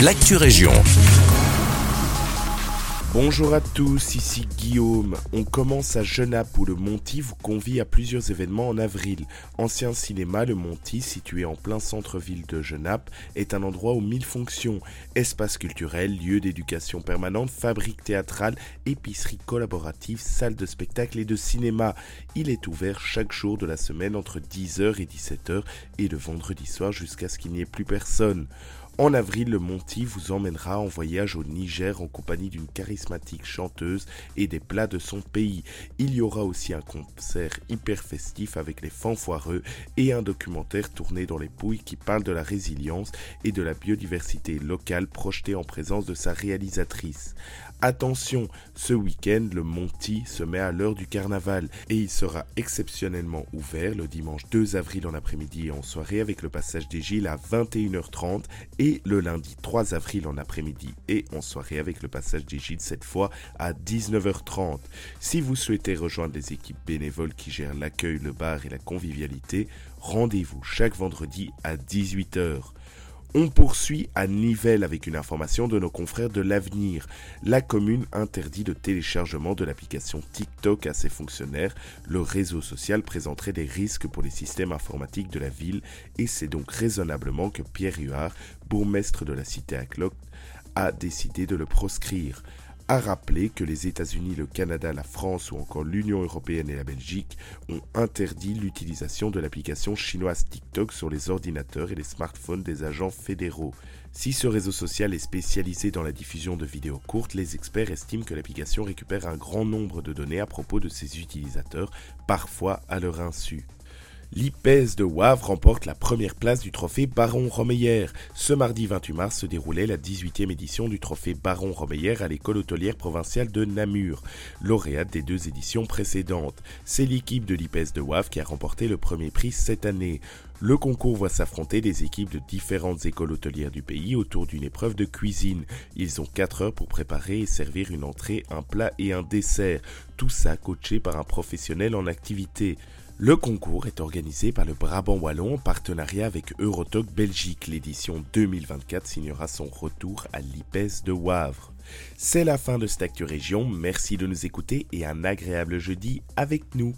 l'actu région. Bonjour à tous, ici Guillaume. On commence à Genappe où le Monty vous convie à plusieurs événements en avril. Ancien cinéma, le Monty, situé en plein centre-ville de Genappe, est un endroit aux mille fonctions. Espace culturel, lieu d'éducation permanente, fabrique théâtrale, épicerie collaborative, salle de spectacle et de cinéma. Il est ouvert chaque jour de la semaine entre 10h et 17h et le vendredi soir jusqu'à ce qu'il n'y ait plus personne. En avril, le Monty vous emmènera en voyage au Niger en compagnie d'une charismatique chanteuse et des plats de son pays. Il y aura aussi un concert hyper festif avec les fanfoireux et un documentaire tourné dans les Pouilles qui parle de la résilience et de la biodiversité locale projetée en présence de sa réalisatrice. Attention, ce week-end, le Monty se met à l'heure du carnaval et il sera exceptionnellement ouvert le dimanche 2 avril en après-midi et en soirée avec le passage des Gilles à 21h30 et le lundi 3 avril en après-midi et en soirée avec le passage des cette fois à 19h30. Si vous souhaitez rejoindre les équipes bénévoles qui gèrent l'accueil, le bar et la convivialité, rendez-vous chaque vendredi à 18h. On poursuit à Nivelles avec une information de nos confrères de l'avenir. La commune interdit le téléchargement de l'application TikTok à ses fonctionnaires. Le réseau social présenterait des risques pour les systèmes informatiques de la ville et c'est donc raisonnablement que Pierre Huard, bourgmestre de la cité à Cloc, a décidé de le proscrire a rappelé que les États-Unis, le Canada, la France ou encore l'Union européenne et la Belgique ont interdit l'utilisation de l'application chinoise TikTok sur les ordinateurs et les smartphones des agents fédéraux. Si ce réseau social est spécialisé dans la diffusion de vidéos courtes, les experts estiment que l'application récupère un grand nombre de données à propos de ses utilisateurs, parfois à leur insu. L'IPES de Wavre remporte la première place du trophée Baron Romeyer. Ce mardi 28 mars se déroulait la 18e édition du trophée Baron Romeyer à l'école hôtelière provinciale de Namur, lauréate des deux éditions précédentes. C'est l'équipe de l'IPES de Wavre qui a remporté le premier prix cette année. Le concours voit s'affronter des équipes de différentes écoles hôtelières du pays autour d'une épreuve de cuisine. Ils ont 4 heures pour préparer et servir une entrée, un plat et un dessert. Tout ça coaché par un professionnel en activité. Le concours est organisé par le Brabant Wallon en partenariat avec Eurotalk Belgique. L'édition 2024 signera son retour à l'IPES de Wavre. C'est la fin de cette Actu Région. Merci de nous écouter et un agréable jeudi avec nous.